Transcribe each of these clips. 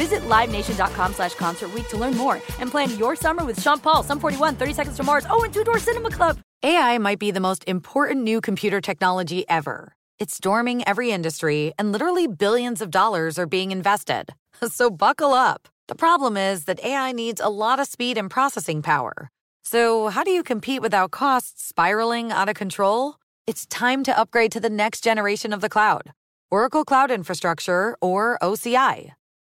Visit LiveNation.com slash Concert to learn more and plan your summer with Sean Paul, Sum 41, 30 Seconds to Mars, oh, and Two Door Cinema Club. AI might be the most important new computer technology ever. It's storming every industry, and literally billions of dollars are being invested. So buckle up. The problem is that AI needs a lot of speed and processing power. So, how do you compete without costs spiraling out of control? It's time to upgrade to the next generation of the cloud Oracle Cloud Infrastructure, or OCI.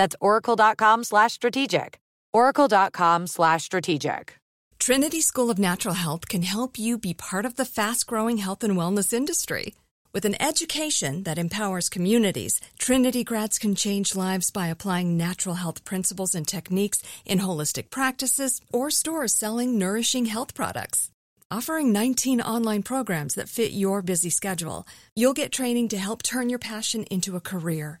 That's oracle.com slash strategic. oracle.com slash strategic. Trinity School of Natural Health can help you be part of the fast growing health and wellness industry. With an education that empowers communities, Trinity grads can change lives by applying natural health principles and techniques in holistic practices or stores selling nourishing health products. Offering 19 online programs that fit your busy schedule, you'll get training to help turn your passion into a career.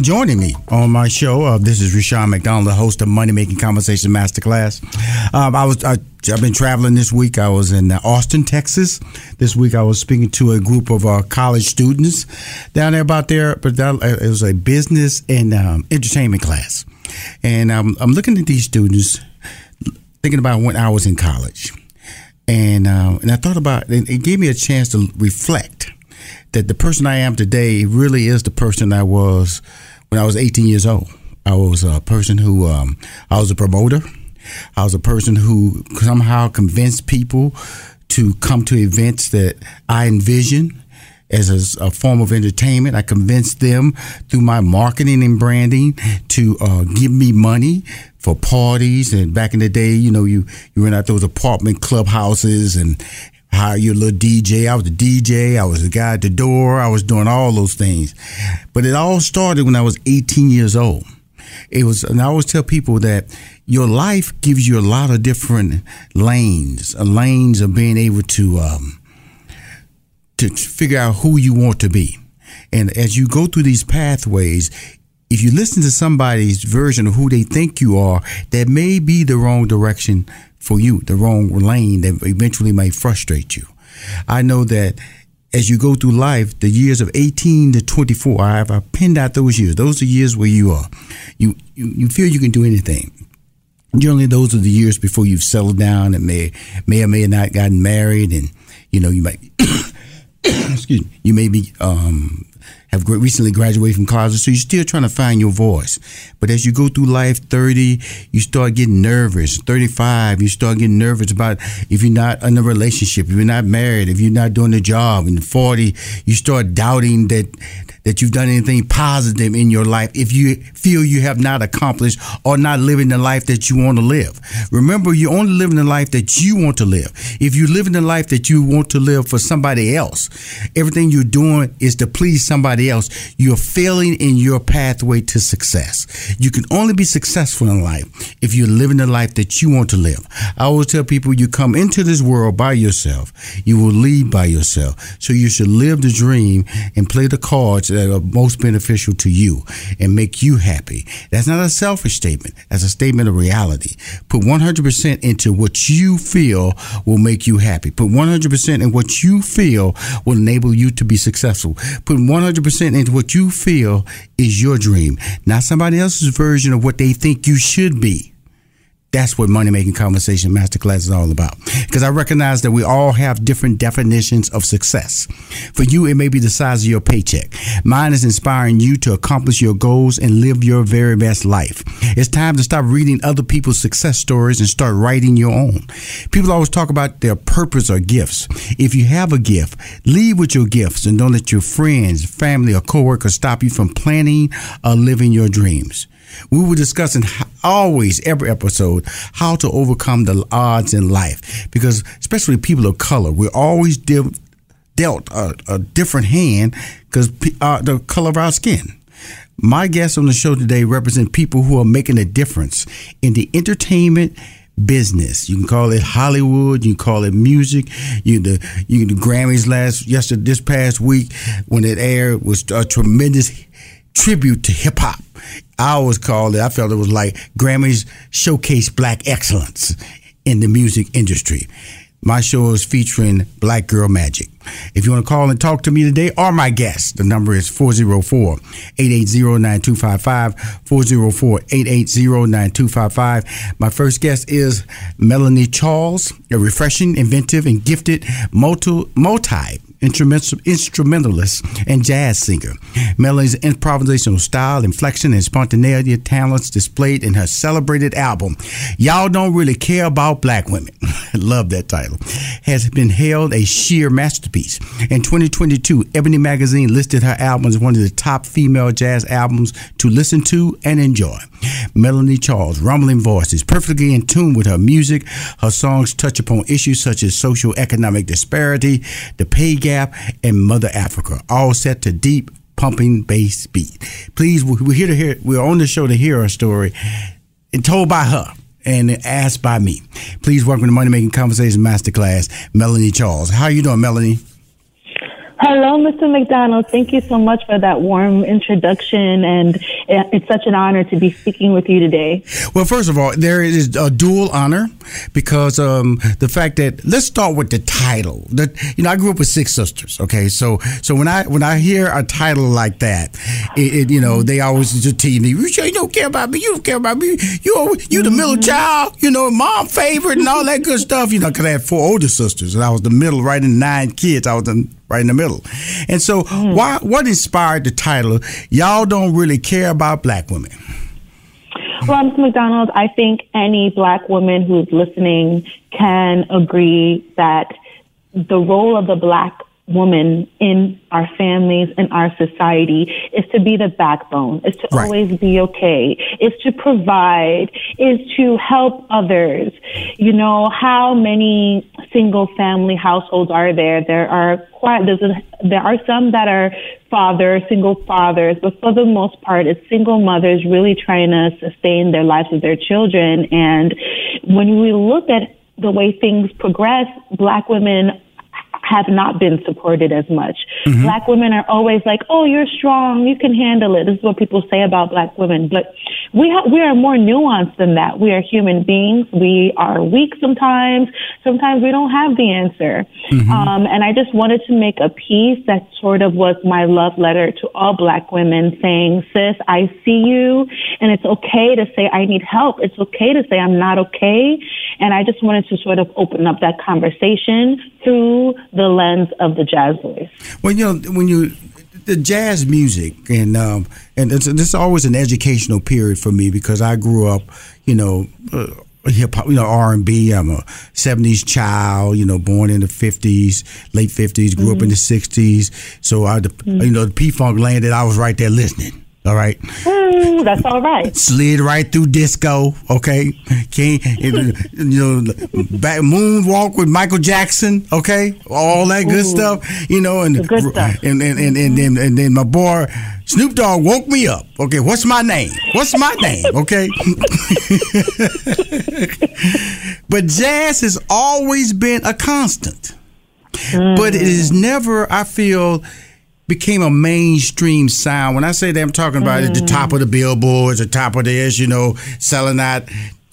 joining me on my show. Uh, this is Rushion McDonald, the host of Money Making Conversation Masterclass. Um, I was I, have been traveling this week. I was in uh, Austin, Texas. This week I was speaking to a group of uh, college students down there about there, but that, uh, it was a business and um, entertainment class, and um, I'm looking at these students, thinking about when I was in college, and uh, and I thought about it, it gave me a chance to reflect that the person I am today really is the person I was when I was 18 years old. I was a person who um, I was a promoter. I was a person who somehow convinced people to come to events that I envision as a, a, form of entertainment. I convinced them through my marketing and branding to uh, give me money for parties. And back in the day, you know, you you went out those apartment clubhouses and hire you a little DJ. I was a DJ. I was the guy at the door. I was doing all those things. But it all started when I was 18 years old. it was, and I always tell people that your life gives you a lot of different lanes, uh, lanes of being able to um, to figure out who you want to be. And as you go through these pathways, if you listen to somebody's version of who they think you are, that may be the wrong direction for you, the wrong lane that eventually may frustrate you. I know that as you go through life, the years of 18 to 24, I have I pinned out those years. Those are years where you are, you, you, you feel you can do anything. Generally, those are the years before you've settled down and may, may or may not gotten married. And, you know, you might, excuse me, you may be, um, have recently graduated from college, so you're still trying to find your voice. But as you go through life, 30, you start getting nervous. 35, you start getting nervous about if you're not in a relationship, if you're not married, if you're not doing the job. And 40, you start doubting that that you've done anything positive in your life if you feel you have not accomplished or not living the life that you want to live. Remember, you're only living the life that you want to live. If you're living the life that you want to live for somebody else, everything you're doing is to please somebody else. You're failing in your pathway to success. You can only be successful in life if you're living the life that you want to live. I always tell people you come into this world by yourself, you will leave by yourself. So you should live the dream and play the cards that are most beneficial to you and make you happy. That's not a selfish statement. That's a statement of reality. Put 100% into what you feel will make you happy. Put 100% in what you feel will enable you to be successful. Put 100% into what you feel is your dream, not somebody else's version of what they think you should be. That's what Money Making Conversation Masterclass is all about. Because I recognize that we all have different definitions of success. For you, it may be the size of your paycheck. Mine is inspiring you to accomplish your goals and live your very best life. It's time to stop reading other people's success stories and start writing your own. People always talk about their purpose or gifts. If you have a gift, lead with your gifts and don't let your friends, family, or coworkers stop you from planning or living your dreams. We were discussing always every episode how to overcome the odds in life because especially people of color, we're always de- dealt a, a, different hand because uh, the color of our skin. My guests on the show today represent people who are making a difference in the entertainment business. You can call it Hollywood. You can call it music. You the you the Grammys last yesterday this past week when it aired was a tremendous tribute to hip hop. I always called it, I felt it was like Grammys showcase black excellence in the music industry. My show is featuring Black Girl Magic. If you want to call and talk to me today or my guest, the number is 404-880-9255, 404-880-9255. My first guest is Melanie Charles, a refreshing, inventive, and gifted multi instrumentalist, and jazz singer. Melanie's improvisational style, inflection, and spontaneity talents displayed in her celebrated album, Y'all Don't Really Care About Black Women. Love that title. Has been hailed a sheer masterpiece. In 2022, Ebony Magazine listed her album as one of the top female jazz albums to listen to and enjoy. Melanie Charles' rumbling voice is perfectly in tune with her music. Her songs touch upon issues such as social economic disparity, the pay gap, and Mother Africa, all set to deep pumping bass beat. Please, we're here to hear. We're on the show to hear her story, and told by her and asked by me. Please welcome the Money Making Conversation Masterclass, Melanie Charles. How you doing, Melanie? Hello, Mr. McDonald. Thank you so much for that warm introduction, and it's such an honor to be speaking with you today. Well, first of all, there is a dual honor because um, the fact that let's start with the title. That you know, I grew up with six sisters. Okay, so so when I when I hear a title like that, it, it you know they always just tease me. You don't care about me. You don't care about me. You you the middle mm-hmm. child. You know, mom favorite and all that good stuff. You know, because I had four older sisters and I was the middle, right in nine kids. I was the right in the middle. And so, mm. why what inspired the title? Y'all don't really care about black women. Well, Mr. McDonald, I think any black woman who's listening can agree that the role of the black woman in our families in our society is to be the backbone is to Right. always be okay is to provide is to help others. You know how many single family households are there? There are quite there's a, there are some that are fathers single fathers but for the most part it's single mothers really trying to sustain their lives with their children. And when we look at the way things progress black women have not been supported as much. Black women are always like, "Oh, you're strong. You can handle it." This is what people say about black women, but we ha- we are more nuanced than that. We are human beings. We are weak sometimes. Sometimes we don't have the answer. Um, and I just wanted to make a piece that sort of was my love letter to all black women, saying, "Sis, I see you, and it's okay to say I need help. It's okay to say I'm not okay." And I just wanted to sort of open up that conversation through the lens of the jazz voice. Well, you know, when you the jazz music and um and it's, this is always an educational period for me because I grew up, you know. Uh, Hip hop, you know, R and B. I'm a '70s child, you know, born in the '50s, late '50s. Grew up in the '60s, so I, the, you know, the P Funk landed. I was right there listening. All right, Mm, that's all right. slid right through disco. Okay, King, you know, back moonwalk with Michael Jackson. Okay, all that good stuff. You know, and The good stuff. and and and, and, then and then my boy Snoop Dogg woke me up. Okay, what's my name? What's my name? Okay, but jazz has always been a constant, but it is never. I feel became a mainstream sound. When I say that, I'm talking about at the mm. top of the billboards, the top of this, you know, selling out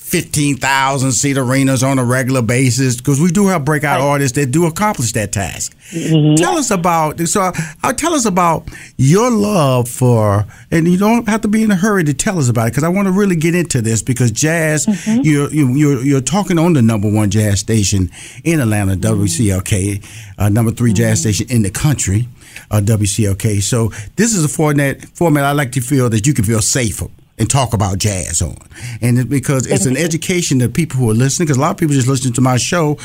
15,000 seat arenas on a regular basis because we do have breakout artists that do accomplish that task. Mm-hmm. Tell us about, so uh, uh, tell us about your love for, and you don't have to be in a hurry to tell us about it because I want to really get into this because jazz, you're, you- you're, you're talking on the number one jazz station in Atlanta, mm-hmm. WCLK, uh, number 3 jazz station in the country uh, WCLK. So this is a format format I like to feel that you can feel safe and talk about jazz on, and it, because it's an education to people who are listening. Because a lot of people just listen to my show,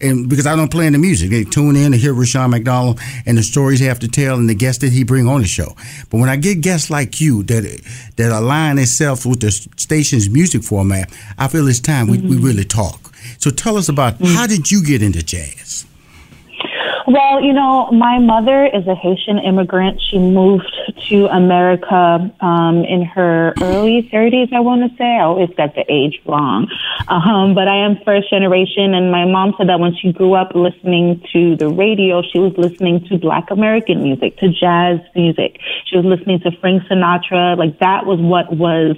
and because I don't play any music, they tune in to hear Rushion McDonald and the stories he have to tell and the guests that he bring on the show. But when I get guests like you that that align itself with the station's music format, I feel it's time we, we really talk. So tell us about how did you get into jazz? Well, you know, my mother is a Haitian immigrant. She moved to America um, in her early 30s, I want to say. I always got the age wrong. Um, but I am first generation, and my mom said that when she grew up listening to the radio, she was listening to Black American music, to jazz music. She was listening to Frank Sinatra. Like, that was what was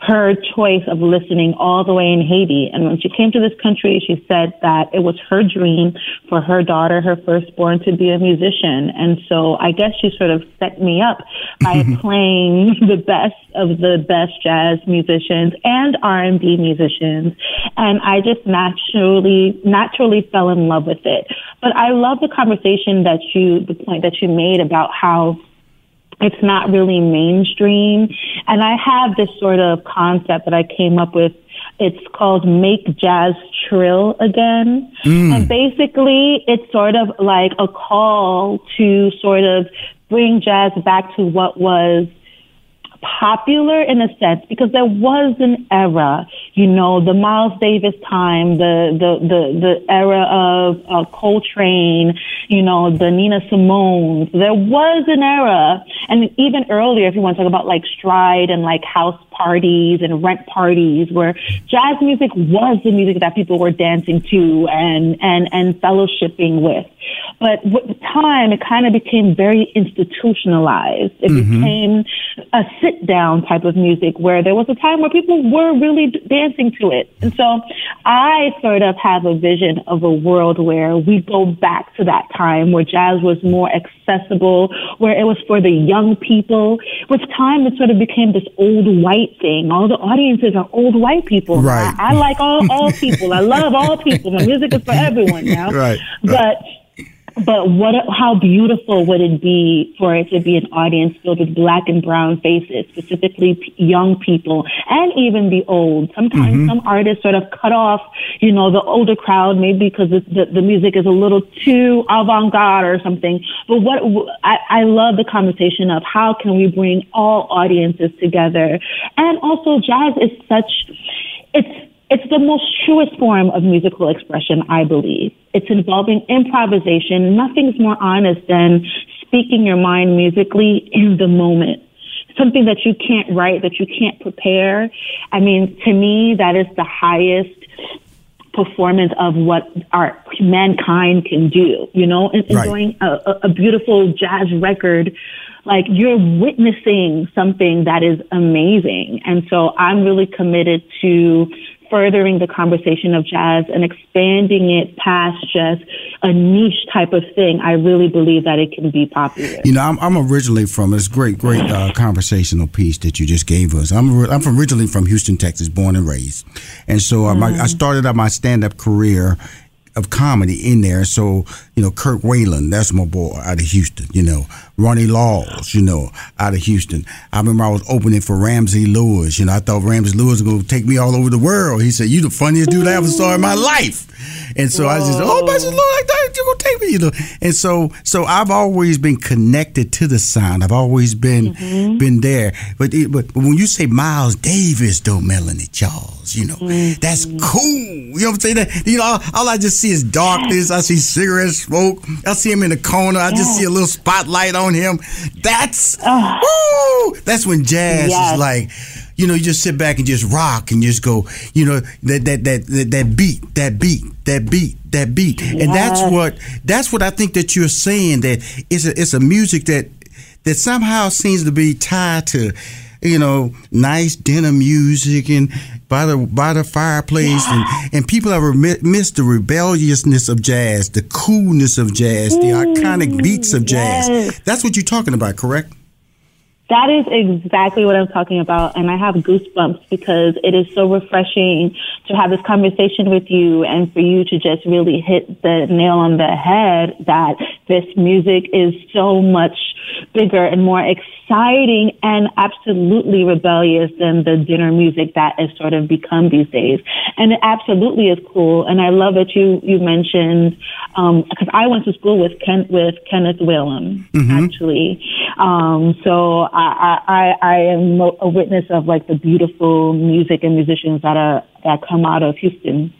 her choice of listening all the way in Haiti. And when she came to this country, she said that it was her dream for her daughter, her firstborn, to be a musician. And so I guess she sort of set me up by playing the best of the best jazz musicians and R&B musicians. And I just naturally, naturally fell in love with it. But I love the conversation that you, the point that you made about how it's not really mainstream. And I have this sort of concept that I came up with. It's called Make Jazz Trill Again. Mm. And basically, it's sort of like a call to sort of bring jazz back to what was popular in a sense because there was an era, you know, the Miles Davis time, the the the, the era of uh, Coltrane, you know, the Nina Simone. There was an era, and even earlier, if you want to talk about like stride and like house parties and rent parties, where jazz music was the music that people were dancing to and and and fellowshipping with. But with time, it kind of became very institutionalized. It mm-hmm. became a sit down type of music where there was a time where people were really d- dancing to it. And so I sort of have a vision of a world where we go back to that time where jazz was more accessible, where it was for the young people. With time, it sort of became this old white thing. All the audiences are old white people. Right. I, I like all, all people. I love all people. My music is for everyone now. Right, But but what? How beautiful would it be for it to be an audience filled with black and brown faces, specifically p- young people and even the old. Sometimes mm-hmm. some artists sort of cut off, you know, the older crowd, maybe because the, the, the music is a little too avant-garde or something. But what I, I love the conversation of how can we bring all audiences together, and also jazz is such it's it's the most truest form of musical expression, I believe. It's involving improvisation. Nothing's more honest than speaking your mind musically in the moment. Something that you can't write, that you can't prepare. I mean, to me, that is the highest performance of what our mankind can do, you know, and right. enjoying a, a beautiful jazz record like you're witnessing something that is amazing. And so I'm really committed to furthering the conversation of jazz and expanding it past just a niche type of thing, I really believe that it can be popular. You know, I'm, I'm originally from this great, great uh, conversational piece that you just gave us. I'm I'm from originally from Houston, Texas, born and raised, and so um, mm. I, I started out my stand up career of comedy in there. So, you know, Kirk Whalum, that's my boy out of Houston, you know. Ronnie Laws, you know, out of Houston. I remember I was opening for Ramsey Lewis. You know, I thought Ramsey Lewis was going to take me all over the world. He said, You the funniest dude I ever saw in my life. And so Whoa. I just, oh, my Lord, like that, you're going to take me, you know. And so, so I've always been connected to the sound. I've always been, mm-hmm. been there. But, but when you say Miles Davis, though, Melanie Charles, you know, mm-hmm. that's cool. You know what I'm saying? That, you know, all, all, I just see is darkness. I see cigarette smoke. I see him in the corner. I just see a little spotlight on him. That's, ah. woo, that's when jazz yes. is like, you know, you just sit back and just rock and just go, you know, that that that that, that beat, that beat, that beat, that beat, yes. and that's what that's what I think that you're saying that it's a it's a music that that somehow seems to be tied to you know, nice dinner music and by the by the fireplace, yeah. and, and people have missed the rebelliousness of jazz, the coolness of jazz, the iconic beats of jazz. Yes. That's what you're talking about, correct? That is exactly what I'm talking about. And I have goosebumps because it is so refreshing to have this conversation with you and for you to just really hit the nail on the head that this music is so much bigger and more exciting and absolutely rebellious than the dinner music that has sort of become these days. And it absolutely is cool. And I love that you, you mentioned, um, cause I went to school with Ken, with Kenneth Whalum, mm-hmm. actually. Um, so I, I, I am a witness of like the beautiful music and musicians that are, that come out of Houston.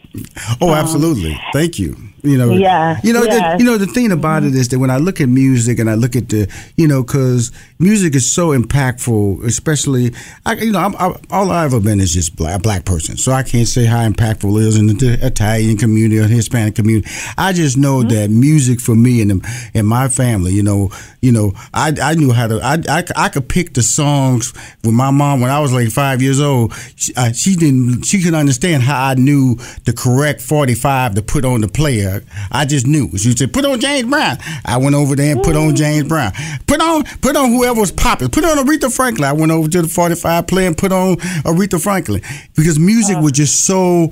Oh, um, absolutely. Thank you. You know, yeah, you know, yes. the, you know, the thing about it is that when I look at music and I look at the, you know, because music is so impactful, especially, I, you know, I'm, I, all I've ever been is just black, a black person, so I can't say how impactful it is in the Italian community or the Hispanic community. I just know mm-hmm. that music for me and and my family, you know, you know, I I knew how to, I, I, I could pick the songs with my mom when I was like five years old. She, uh, she didn't, she could understand how I knew the correct forty five to put on the player I just knew. She said, "Put on James Brown." I went over there and put on James Brown. Put on, put on whoever was popular. Put on Aretha Franklin. I went over to the 45 player and put on Aretha Franklin because music was just so.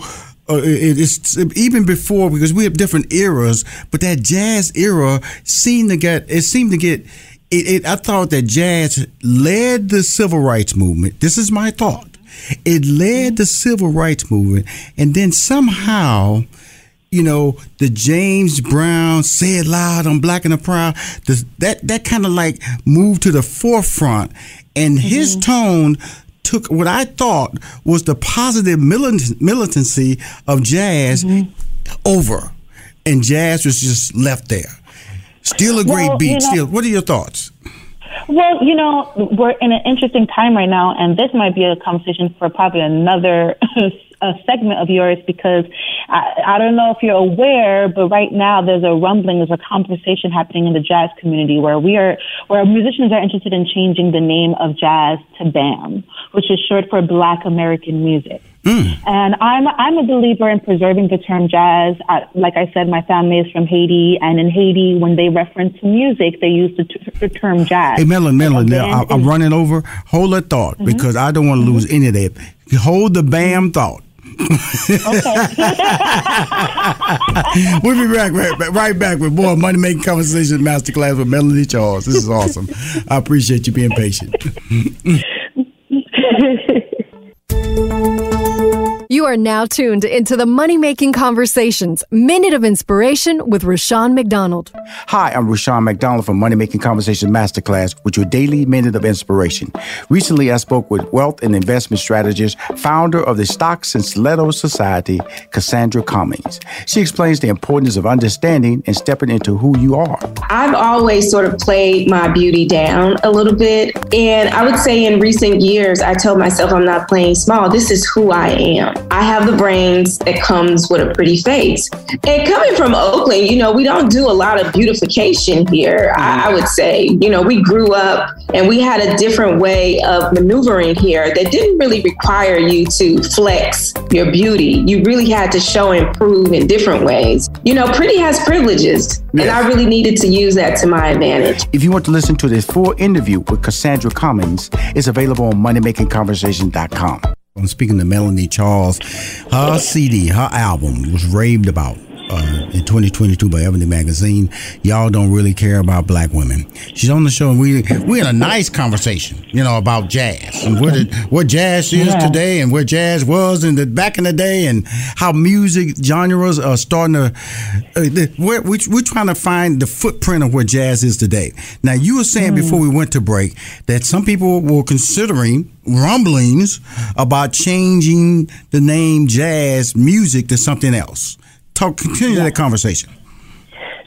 Uh, it, it's even before because we have different eras, but that jazz era seemed to get it seemed to get it, it, I thought that jazz led the civil rights movement. This is my thought. It led the civil rights movement, and then somehow you know, the James Brown "Say It Loud" on Black and the Proud, the, that that kind of like moved to the forefront, and mm-hmm. his tone took what I thought was the positive militant, militancy of jazz mm-hmm. over, and jazz was just left there. Still a great well, beat. You know, still, what are your thoughts? Well, you know, we're in an interesting time right now, and this might be a conversation for probably another a segment of yours because I, I don't know if you're aware, but right now there's a rumbling, there's a conversation happening in the jazz community where we are, where musicians are interested in changing the name of jazz to BAM, which is short for Black American Music. Mm. And I'm I'm a believer in preserving the term jazz. I, like I said, my family is from Haiti, and in Haiti, when they reference music, they use the, t- the term jazz. Hey, Melon, Melon, now, I, am running over. Hold that thought mm-hmm. because I don't want to mm-hmm. lose any of that. Hold the BAM thought we'll be back right, right back with more Money Making Conversation Masterclass with Melanie Charles. This is awesome. I appreciate you being patient. You are now tuned into the Money Making Conversations Minute of Inspiration with Rushion McDonald. Hi, I'm Rushion McDonald from Money Making Conversations Masterclass with your daily Minute of Inspiration. Recently, I spoke with wealth and investment strategist, founder of the Stocks and Stiletto Society, Cassandra Cummings. She explains the importance of understanding and stepping into who you are. I've always sort of played my beauty down a little bit. And I would say in recent years, I told myself I'm not playing small. This is who I am. I have the brains that comes with a pretty face. And coming from Oakland, you know, we don't do a lot of beautification here. I, I would say, you know, we grew up and we had a different way of maneuvering here that didn't really require you to flex your beauty. You really had to show and prove in different ways. You know, pretty has privileges, yes. and I really needed to use that to my advantage. If you want to listen to this full interview with Cassandra Cummings, it's available on moneymakingconversation.com. I'm speaking to Melanie Charles. Her CD, her album was raved about uh, in 2022 by Ebony Magazine. Y'all don't really care about black women. She's on the show, and we we in a nice conversation, you know, about jazz and what it, what jazz is yeah. today, and where jazz was in the back in the day, and how music genres are starting to. Uh, we're, we, we're trying to find the footprint of where jazz is today. Now, you were saying mm. before we went to break that some people were considering rumblings about changing the name jazz music to something else. Talk, continue yeah. that conversation.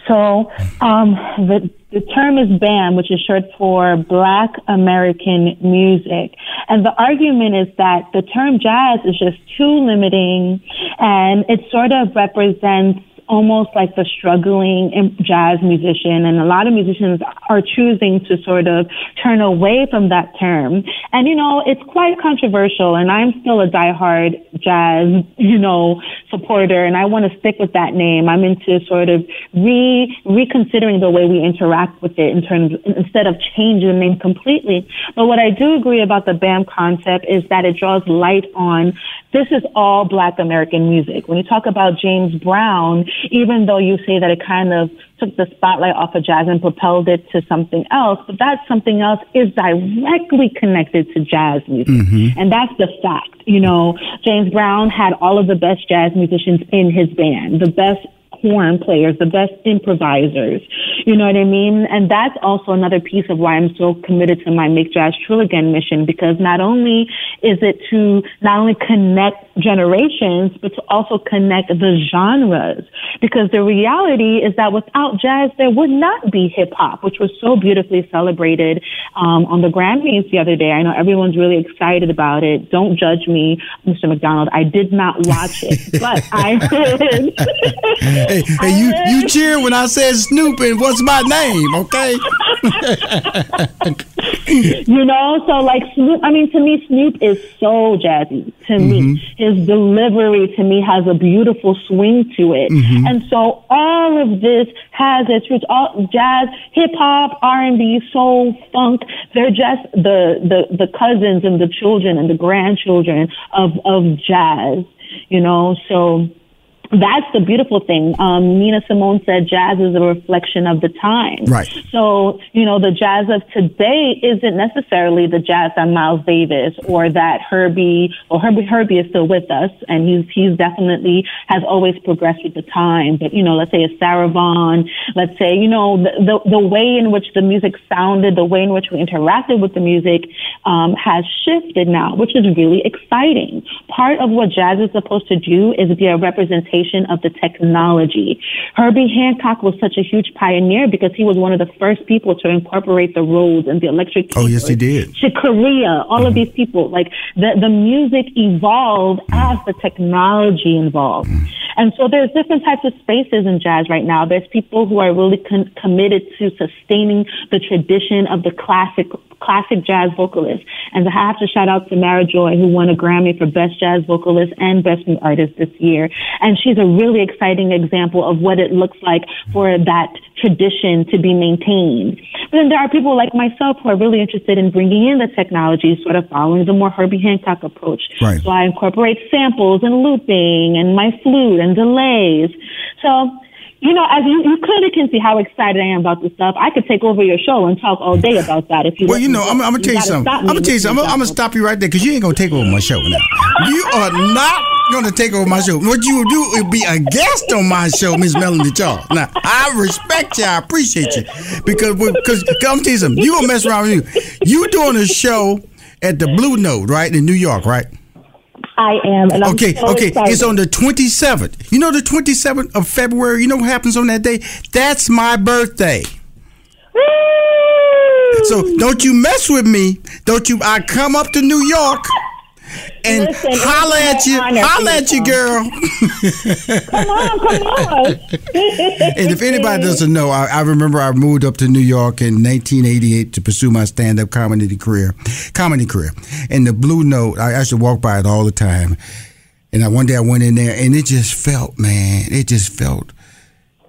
So, um, the the term is BAM, which is short for Black American Music. And the argument is that the term jazz is just too limiting and it sort of represents almost like the struggling jazz musician and a lot of musicians are choosing to sort of turn away from that term. And you know, it's quite controversial and I'm still a diehard jazz, you know, supporter and I want to stick with that name. I'm into sort of re reconsidering the way we interact with it in terms instead of changing the name completely. But what I do agree about the BAM concept is that it draws light on this is all black American music. When you talk about James Brown, even though you say that it kind of took the spotlight off of jazz and propelled it to something else, but that something else is directly connected to jazz music. Mm-hmm. And that's the fact. You know, James Brown had all of the best jazz musicians in his band, the best horn players, the best improvisers. You know what I mean? And that's also another piece of why I'm so committed to my Make Jazz Trill Again mission because not only is it to not only connect generations, but to also connect the genres. Because the reality is that without jazz, there would not be hip hop, which was so beautifully celebrated um, on the Grammys the other day. I know everyone's really excited about it. Don't judge me, Mr. McDonald. I did not watch it, but I did. hey, hey you you cheer when I said Snoop and what's my name, okay? you know, so like Snoop. I mean, to me, Snoop is so jazzy. To mm-hmm. me, his delivery to me has a beautiful swing to it, mm-hmm. and so all of this has its roots. All jazz, hip hop, R and B, soul, funk. They're just the the the cousins and the children and the grandchildren of of jazz. You know, so that's the beautiful thing. Um, Nina Simone said jazz is a reflection of the time. Right. So, you know, the jazz of today isn't necessarily the jazz that Miles Davis or that Herbie, or Herbie, Herbie is still with us and he's, he's definitely has always progressed with the time. But, you know, let's say a Sarah Vaughan, let's say, you know, the, the, the way in which the music sounded, the way in which we interacted with the music, um, has shifted now, which is really exciting. Part of what jazz is supposed to do is be a representation of the technology. Herbie Hancock was such a huge pioneer because he was one of the first people to incorporate the Rhodes and the electric. Oh, yes, he did. To Corea, all mm-hmm. of these people, like the, the music evolved mm-hmm. as the technology evolved. Mm-hmm. And so there's different types of spaces in jazz right now. There's people who are really con- committed to sustaining the tradition of the classic classic jazz vocalist. And I have to shout out to Mara Joy, who won a Grammy for Best Jazz Vocalist and Best New Artist this year. And she's a really exciting example of what it looks like for that tradition to be maintained. But then there are people like myself who are really interested in bringing in the technology, sort of following the more Herbie Hancock approach. Right. So I incorporate samples and looping and my flute and delays. So you know, as you, you clearly can see how excited I am about this stuff. I could take over your show and talk all day about that if you. Well, you know, I'm, I'm gonna tell you something. I'm gonna tell you something. I'm, gonna stop you right there because you ain't gonna take over my show now. you are not gonna take over my show. What you will do is be a guest on my show, Miss Melanie Charles. Now, I respect you. I appreciate you because because I'm tell you something. You gonna mess around with you. You doing a show at the Blue Note, right in New York, right? I am. And I'm okay, so okay. excited. It's on the 27th. You know the 27th of February. You know what happens on that day? That's my birthday. So don't you mess with me. Don't you? I come up to New York and Listen, holla at you, holla at you, girl. come on, come on. and if anybody doesn't know, I, I remember I moved up to New York in 1988 to pursue my stand-up comedy career. Comedy career, and the Blue Note. I actually walk by it all the time. And I, one day I went in there, and it just felt, man, it just felt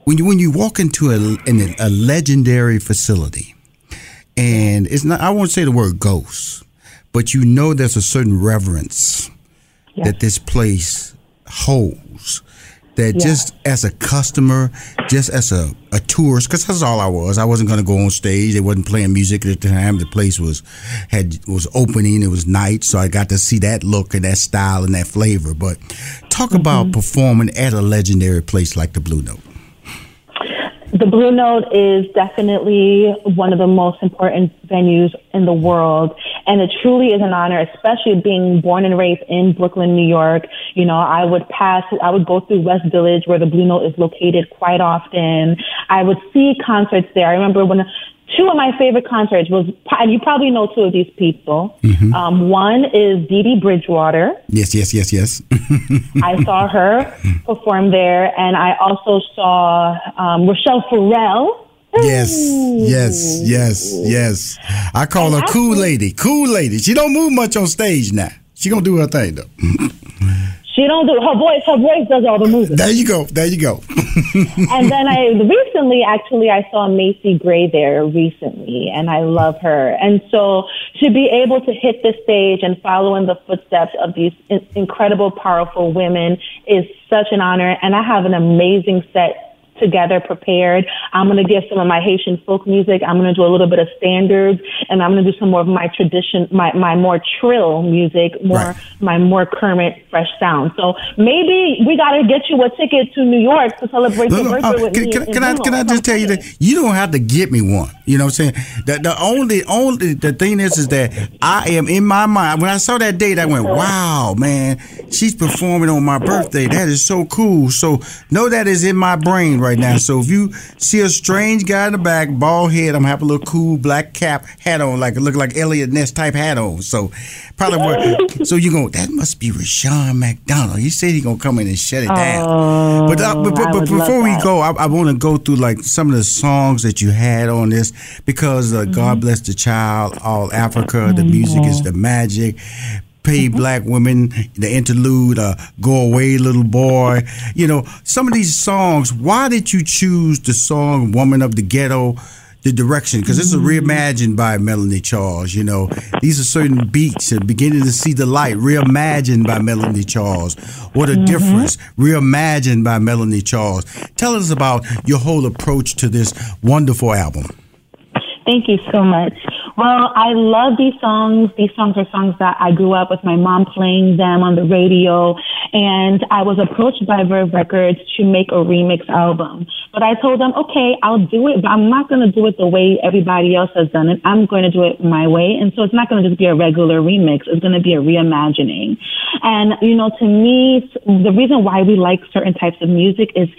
when you when you walk into a in a, a legendary facility, and it's not. I won't say the word ghost, but you know there's a certain reverence that this place holds. That just as a customer, just as a, a tourist, because that's all I was. I wasn't going to go on stage. They wasn't playing music at the time. The place was had was opening. It was night, so I got to see that look and that style and that flavor. But talk mm-hmm. about performing at a legendary place like the Blue Note. The Blue Note is definitely one of the most important venues in the world. And it truly is an honor, especially being born and raised in Brooklyn, New York. You know, I would pass, I would go through West Village where the Blue Note is located quite often. I would see concerts there. I remember when two of my favorite concerts was, and you probably know two of these people. Um, one is Dee Dee Bridgewater. Yes, yes, yes, yes. I saw her perform there, and I also saw um, Rachelle Ferrell. Yes, yes, yes, yes. I call her cool lady. Cool lady. She don't move much on stage now. She gonna do her thing though. She don't do her voice. Her voice does all the moving. There you go. There you go. and then I recently, actually, I saw Macy Gray there recently, and I love her. And so to be able to hit the stage and follow in the footsteps of these incredible, powerful women is such an honor. And I have an amazing set together prepared. I'm going to give some of my Haitian folk music. I'm going to do a little bit of standards and I'm going to do some more of my tradition, my, my more trill music, more, Right. my more current, fresh sound. So maybe we got to get you a ticket to New York to celebrate No, your no, birthday uh, with can, me. can, can I can I just tell you that you don't have to get me one. You know what I'm saying? The, the only only the thing is is that I am in my mind. When I saw that date, I went, "Wow, man, she's performing on my birthday. That is so cool." So know that is in my brain right now. So if you see a strange guy in the back, bald head, I'm having a little cool black cap hat on, like it look like Eliot Ness type hat on. So probably what, so you go. That must be Rushion McDonald. He said he gonna come in and shut it down. but, uh, but, but, but before we go, I, I want to go through like some of the songs that you had on this because uh, God bless the child, all Africa, the music is the magic. Pay mm-hmm. black women, the interlude, uh, go away, little boy. You know, some of these songs. Why did you choose the song "Woman of the Ghetto"? The direction, because this is mm-hmm. reimagined by Melanie Charles. You know, these are certain beats and beginning to see the light, reimagined by Melanie Charles. What a mm-hmm. difference, reimagined by Melanie Charles. Tell us about your whole approach to this wonderful album. Thank you so much. Well, I love these songs. These songs are songs that I grew up with my mom playing them on the radio. And I was approached by Verve Records to make a remix album. But I told them, okay, I'll do it, but I'm not going to do it the way everybody else has done it. I'm going to do it my way. And so it's not going to just be a regular remix. It's going to be a reimagining. And, you know, to me, the reason why we like certain types of music is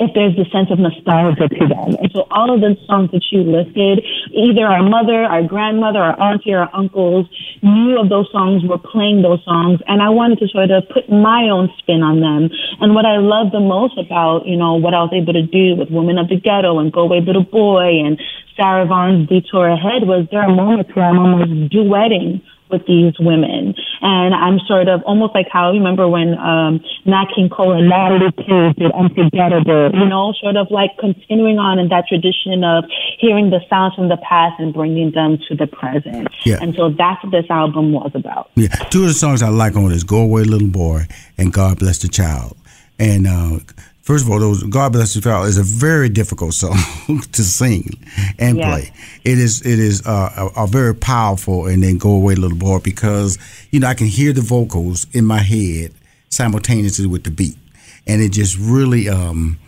if there's the sense of nostalgia to them. And so all of the songs that you listed, either our mother, our grandmother, our auntie, our uncles knew of those songs, were playing those songs, and I wanted to sort of put my own spin on them. And what I love the most about, you know, what I was able to do with Women of the Ghetto and Go Away Little Boy and Sarah Vaughan's Detour Ahead was there are moments where I'm almost duetting with these women. And I'm sort of almost like how, I remember when, um, Nat King Cole and Natalie Cole did Unforgettable, you know, sort of like continuing on in that tradition of hearing the sounds from the past and bringing them to the present. Yeah. And so that's what this album was about. Yeah, two of the songs I like on this: "Go Away, Little Boy" and "God Bless the Child." And uh, first of all, those "God Bless You Child" is a very difficult song to sing and Yeah. play. It is it is uh, a, a very powerful, and then "Go Away, Little Boy" because you know I can hear the vocals in my head simultaneously with the beat, and it just really um,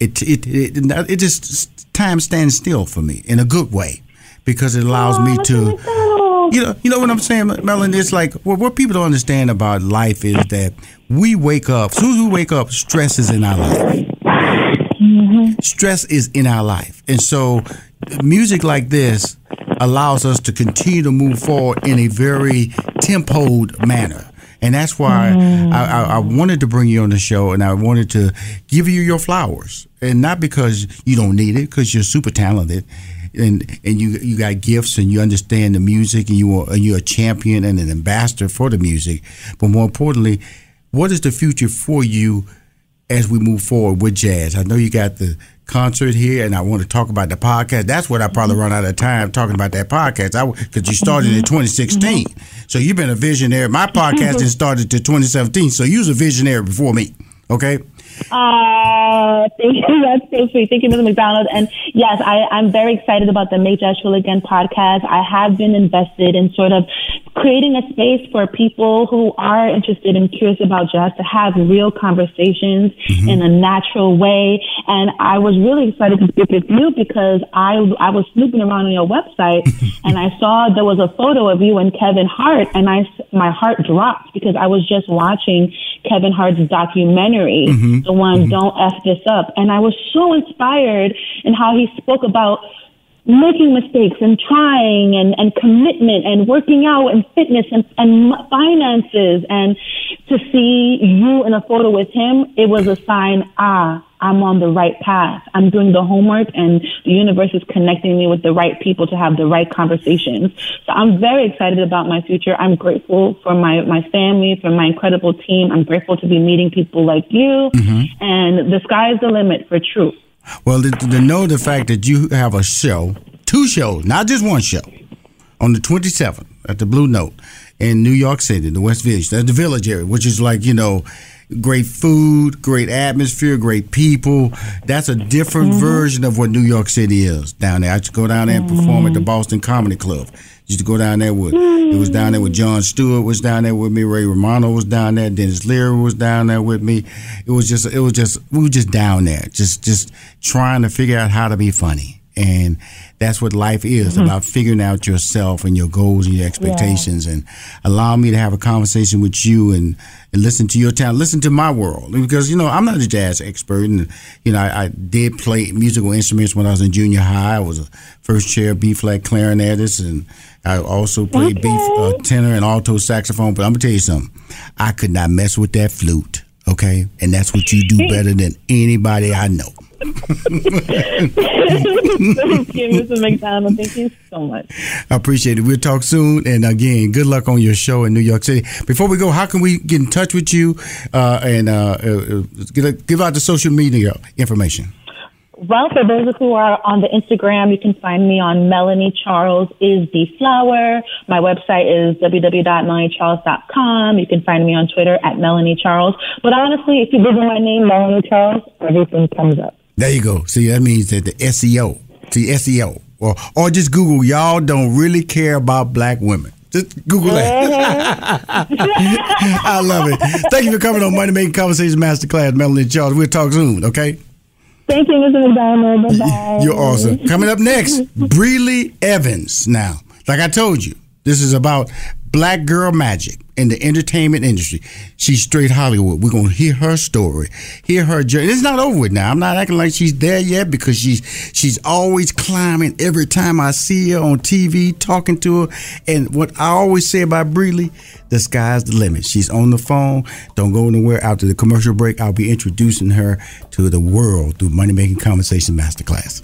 it it it, it just time stands still for me in a good way because it allows me to. You know, you know what I'm saying, Melanie. It's like what, what people don't understand about life is that we wake up. As soon as we wake up, stress is in our life. Mm-hmm. Stress is in our life, and so music like this allows us to continue to move forward in a very tempoed manner. And that's why mm-hmm. I, I, I wanted to bring you on the show, and I wanted to give you your flowers, and not because you don't need it, because you're super talented, and and you you got gifts, and you understand the music, and you are and you're a champion and an ambassador for the music. But more importantly, what is the future for you as we move forward with jazz? I know you got the concert here, and I want to talk about the podcast. That's what I probably run out of time talking about that podcast. I because you started in 2016, so you've been a visionary. My podcasting started to 2017, so you was a visionary before me. Okay. Uh, Uh, thank you. That's so sweet. Thank you, Mr. McDonald. And yes, I, I'm very excited about the Make Chill Again podcast. I have been invested in sort of creating a space for people who are interested and curious about jazz to have real conversations mm-hmm. in a natural way. And I was really excited to speak with you because I, I was snooping around on your website and I saw there was a photo of you and Kevin Hart and I, my heart dropped because I was just watching Kevin Hart's documentary, mm-hmm. the one mm-hmm. Don't F This Up. And I was so inspired in how he spoke about making mistakes and trying and, and commitment and working out and fitness and, and finances. And to see you in a photo with him, it was a sign, ah, I'm on the right path. I'm doing the homework and the universe is connecting me with the right people to have the right conversations. So I'm very excited about my future. I'm grateful for my, my family, for my incredible team. I'm grateful to be meeting people like you. And the sky's the limit for truth. Well, to, to know the fact that you have a show, two shows, not just one show, on the 27th at the Blue Note in New York City, the West Village, that's the Village area, which is like you know, great food, great atmosphere, great people. That's a different mm-hmm. version of what New York City is down there. I used to go down there and perform at the mm-hmm. Boston Comedy Club. Used to go down there with it was down there with Jon Stewart was down there with me, Ray Romano was down there, Denis Leary was down there with me. It was just it was just we were just down there, just just trying to figure out how to be funny. And that's what life is about figuring out yourself and your goals and your expectations and allow me to have a conversation with you and, and listen to your talent, listen to my world. Because, you know, I'm not a jazz expert and, you know, I, I did play musical instruments when I was in junior high. I was a first chair B flat clarinetist and I also played B uh, tenor and alto saxophone. But I'm gonna tell you something, I could not mess with that flute. Okay, and that's what you do better than anybody I know. Thank you, Mr. McDonald. Thank you so much. I appreciate it. We'll talk soon. And again, good luck on your show in New York City. Before we go, how can we get in touch with you uh, and uh, uh, give, give out the social media information? Well, for those who are on the Instagram, you can find me on Melanie Charles is the flower. My website is www.melaniecharles.com. You can find me on Twitter at Melanie Charles. But honestly, if you Google my name, Melanie Charles, everything comes up. There you go. See, that means that the SEO, see SEO, or or just Google. Y'all don't really care about black women. Just Google that. Mm-hmm. I love it. Thank you for coming on Money Making Conversation Masterclass, Melanie Charles. We'll talk soon. Okay. Thank you, Mr. McDonald. Bye-bye. You're awesome. Coming up next, Brely Evans. Now, like I told you, this is about black girl magic in the entertainment industry. She's straight Hollywood. We're gonna hear her story, hear her journey. It's not over with now. I'm not acting like she's there yet because she's she's always climbing. Every time I see her on TV, talking to her, and what I always say about Brely, the sky's the limit. She's on the phone. Don't go anywhere. After the commercial break, I'll be introducing her to the world through Money Making Conversation Masterclass.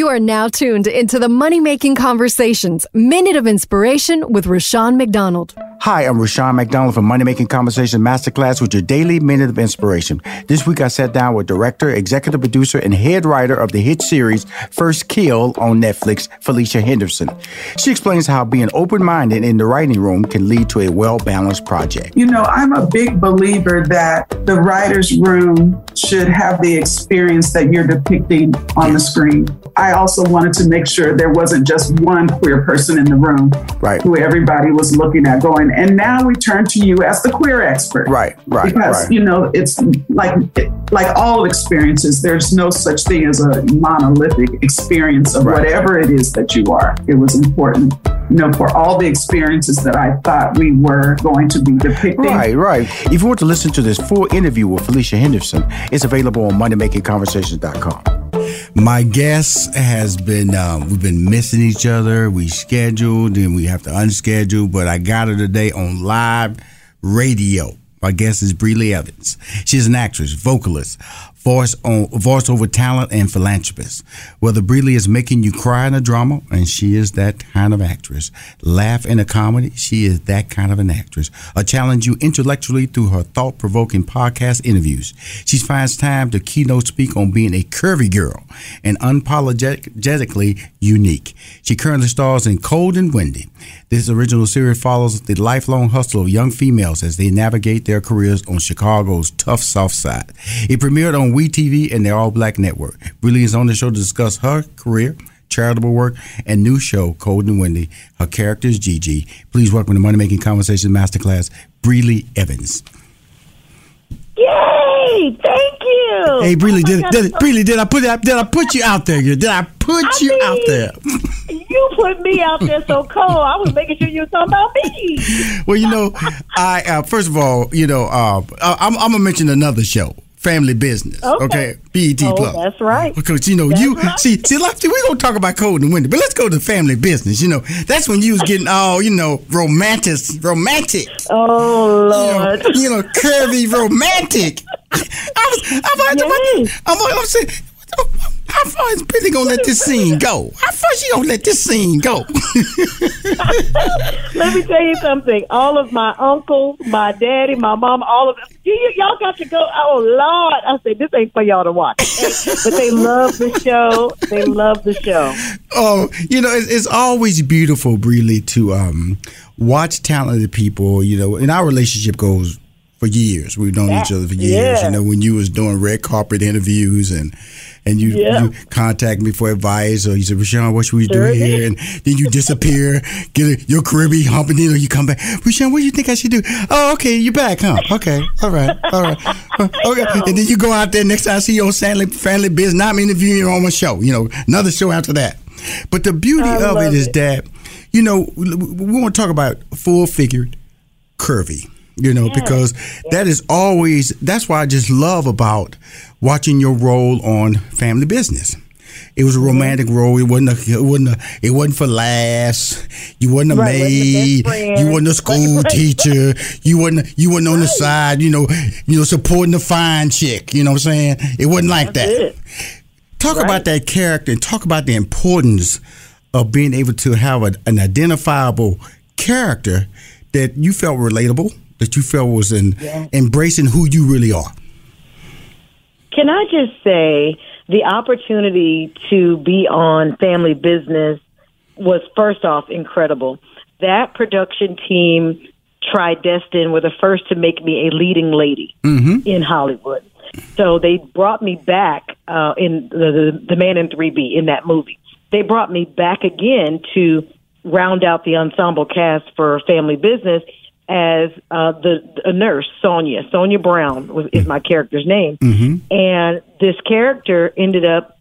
You are now tuned into the Money Making Conversations Minute of Inspiration with Rushion McDonald. Hi, I'm Rushion McDonald from Money Making Conversation Masterclass with your daily minute of inspiration. This week I sat down with director, executive producer, and head writer of the hit series First Kill on Netflix, Felicia Henderson. She explains how being open minded in the writing room can lead to a well balanced project. You know, I'm a big believer that the writer's room should have the experience that you're depicting on the screen. I also wanted to make sure there wasn't just one queer person in the room Right. who everybody was looking at going, and now we turn to you as the queer expert. Right, right, Because, right. you know, it's like like all experiences, there's no such thing as a monolithic experience of Right. whatever it is that you are. It was important, you know, for all the experiences that I thought we were going to be depicting. Right, right. If you want to listen to this full interview with Felicia Henderson, it's available on MoneyMakingConversations.com. My guest has been, um, we've been missing each other. We scheduled and we have to unschedule, but I got her today on live radio. My guest is Brely Evans. She's an actress, vocalist, voice on voiceover talent, and philanthropist. Whether Brely is making you cry in a drama, and she is that kind of actress, laugh in a comedy, she is that kind of an actress, or challenge you intellectually through her thought-provoking podcast interviews. She finds time to keynote speak on being a curvy girl and unapologetically unique. She currently stars in Cold and Windy. This original series follows the lifelong hustle of young females as they navigate their careers on Chicago's tough South Side. It premiered on WeTV and their All Black Network. Brely is on the show to discuss her career, charitable work, and new show, Cold and Windy. Her character is Gigi. Please welcome to Money Making Conversation Masterclass, Brely Evans. Yay! Thank you. Hey, Brely, Oh did, God. did, Brely, did I put did I put you out there? Did I put I you out there? You put me out there so cold. I was making sure you were talking about me. Well, you know, I uh, first of all, you know, uh, I'm, I'm gonna mention another show, Family Business. Okay, BET Oh, Plus. that's right. Because you know, That's you right. see, see, like, we're gonna talk about cold and windy, but let's go to family business. You know, that's when you was getting all, you know, romantic, romantic. Oh Lord, you know, you know curvy, romantic. I was, I'm, I'm, I'm, I'm, I'm saying. How far is Billy gonna let this scene go? How far she gonna let this scene go? Let me tell you something. All of my uncles, my daddy, my mom, all of them, you, y'all got to go. Oh, Lord. I said, this ain't for y'all to watch. but they love the show. They love the show. Oh, you know, it's, it's always beautiful, Brely, to um, watch talented people. You know, and our relationship goes for years. We've known each other for years. Yeah. You know, when you was doing red carpet interviews and and you, Yeah. you contact me for advice, or you said, Rushion, what should we Sure do here? And then you disappear, get your Caribbean humping, know, you come back. Rushion, what do you think I should do? Oh, okay, you're back, huh? Okay, all right, all right. Okay, and then you go out there next time I see you on family, family business. not me interviewing you on my show. You know, another show after that. But the beauty I of it it. that, you know, we, we want to talk about full figured, curvy, you know, because that is always, that's why I just love about watching your role on Family Business. It was a romantic role. It wasn't. A, it wasn't. A, it wasn't for laughs. You wasn't a Right, wasn't maid. You wasn't a school Right, right. teacher. You wasn't. You wasn't on the side. You know. You know, supporting the fine chick. You know what I'm saying? It wasn't like That's that. it. Talk about that character and talk about the importance of being able to have a, an identifiable character that you felt relatable, that you felt was in embracing who you really are. Can I just say the opportunity to be on Family Business was first off incredible. That production team, Tri Destined, were the first to make me a leading lady in Hollywood. So they brought me back uh, in the, the the Man in 3B in that movie. They brought me back again to round out the ensemble cast for Family Business as uh, the a nurse, Sonia. Sonia Brown was, is my character's name, and this character ended up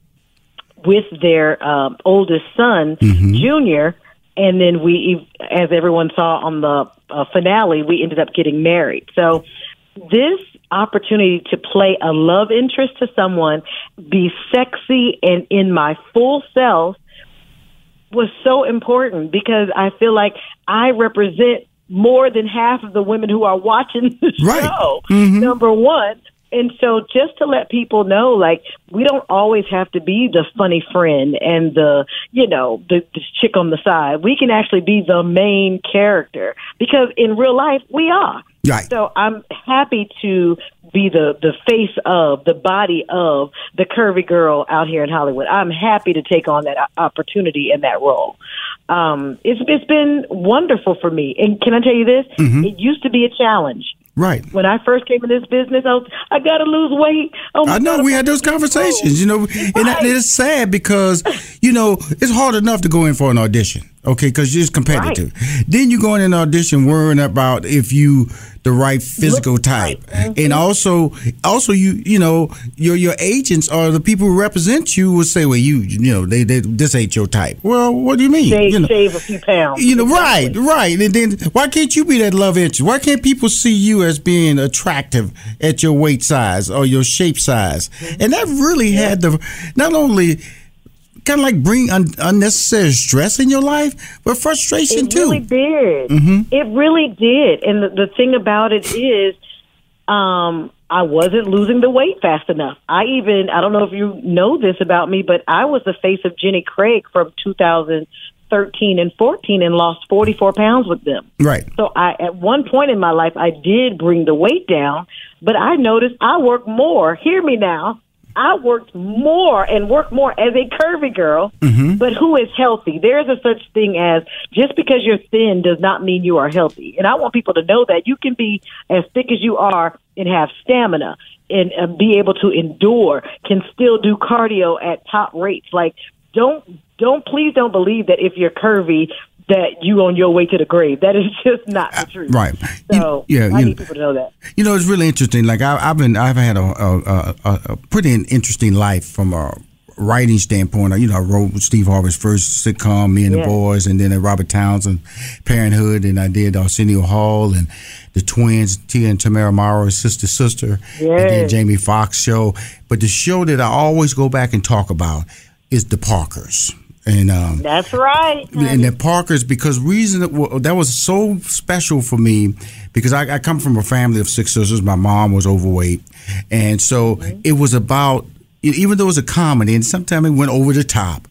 with their um, oldest son, Junior, and then we, as everyone saw on the uh, finale, we ended up getting married. So this opportunity to play a love interest to someone, be sexy and in my full self was so important because I feel like I represent more than half of the women who are watching the Right. show. Mhm. Number one. And so just to let people know, like, we don't always have to be the funny friend and the, you know, the, the chick on the side. We can actually be the main character because in real life, we are. Right. So I'm happy to be the the face of the body of the curvy girl out here in Hollywood. I'm happy to take on that opportunity and that role. Um, it's it's been wonderful for me. And can I tell you this? Mhm. It used to be a challenge. Right. When I first came in this business, I was I got to lose weight. Oh my I know God, we had those conversations, you know, and that- it's sad because you know it's hard enough to go in for an audition, okay, because you're just competitive. Then you go in an audition worrying about if you the right physical type, Mm-hmm. and also also you you know your your agents or the people who represent you will say, well, you you know they, they this ain't your type. Well, what do you mean? shave, you know, shave a few pounds. you know, right, right. And then why can't you be that love interest? Why can't people see you as being attractive at your weight size or your shape size? And that really had the not only kind of like bring un- unnecessary stress in your life, but frustration it too. It really did. Mhm. It really did. And the, the thing about it is, um, I wasn't losing the weight fast enough. I even, I don't know if you know this about me, but I was the face of Jenny Craig from 2013 and 14 and lost 44 pounds with them. Right. So I, at one point in my life, I did bring the weight down, but I noticed I work more. Hear me now. I worked more and work more as a curvy girl, but who is healthy? There is a such thing as just because you're thin does not mean you are healthy. And I want people to know that you can be as thick as you are and have stamina and uh, be able to endure, can still do cardio at top rates. Like, don't, don't, please don't believe that if you're curvy, that you on your way to the grave. That is just not the truth. Right. So You- yeah, I you- need people to know that. You know, it's really interesting. Like I, I've been, I've had a, a, a, a- pretty interesting life from a writing standpoint. You know, I wrote Steve Harvey's first sitcom, Me and Yeah. the Boys, and then at Robert Townsend, Parenthood, and I did Arsenio Hall and the twins, Tia and Tamera Mowry's sister, sister, and then Jamie Foxx show. But the show that I always go back and talk about is the Parkers. And um, That's right. and the Parkers because reason that, wa- that was so special for me because I, I come from a family of six sisters. My mom was overweight, and so Mm-hmm. it was about even though it was a comedy and sometimes it went over the top.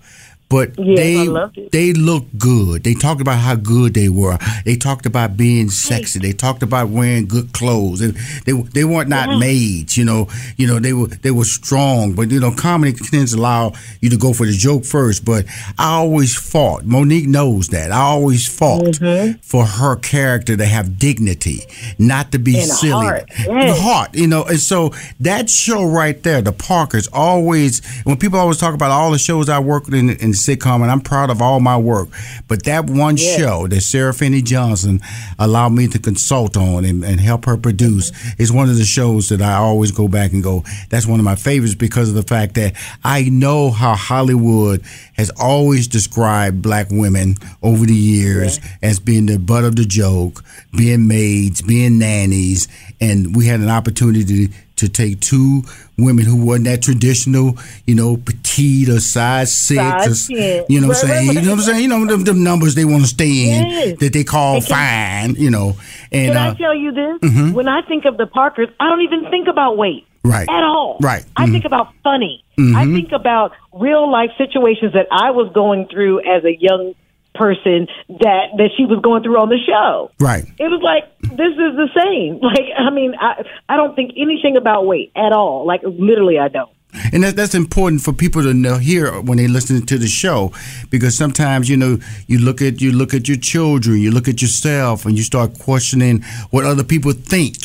But Yes, they loved it. they looked good. They talked about how good they were. They talked about being sexy. They talked about wearing good clothes. And they they weren't not Yeah. maids. You know. You know they were they were strong. But you know comedy tends to allow you to go for the joke first. But I always fought. Mo'Nique knows that. I always fought mm-hmm. for her character to have dignity, not to be And silly. heart. And a heart. You know. And so that show right there, the Parkers, always when people always talk about all the shows I worked in in sitcom, and I'm proud of all my work. But that one Yeah. show that Sara Finney-Johnson allowed me to consult on and, and help her produce mm-hmm. is one of the shows that I always go back and go, that's one of my favorites because of the fact that I know how Hollywood has always described black women over the years as being the butt of the joke, being maids, being nannies, and we had an opportunity to, to take two women who wasn't that traditional, you know, petite or size six, or, Size you know what I'm Right, saying? right, You know what I'm saying? You know them, them numbers they want to stay in Yes. that they call can- fine, you know. And Can uh, I tell you this? Mhm. When I think of the Parkers, I don't even think about weight Right. at all. Right. I Mhm. think about funny. I Mhm. think about real life situations that I was going through as a young person that that she was going through on the show. Right. It was like this is the same. Like I mean, I I don't think anything about weight at all. Like literally, I don't. And that, that's important for people to know hear when they listen to the show, because sometimes you know you look at you look at your children, you look at yourself, and you start questioning what other people think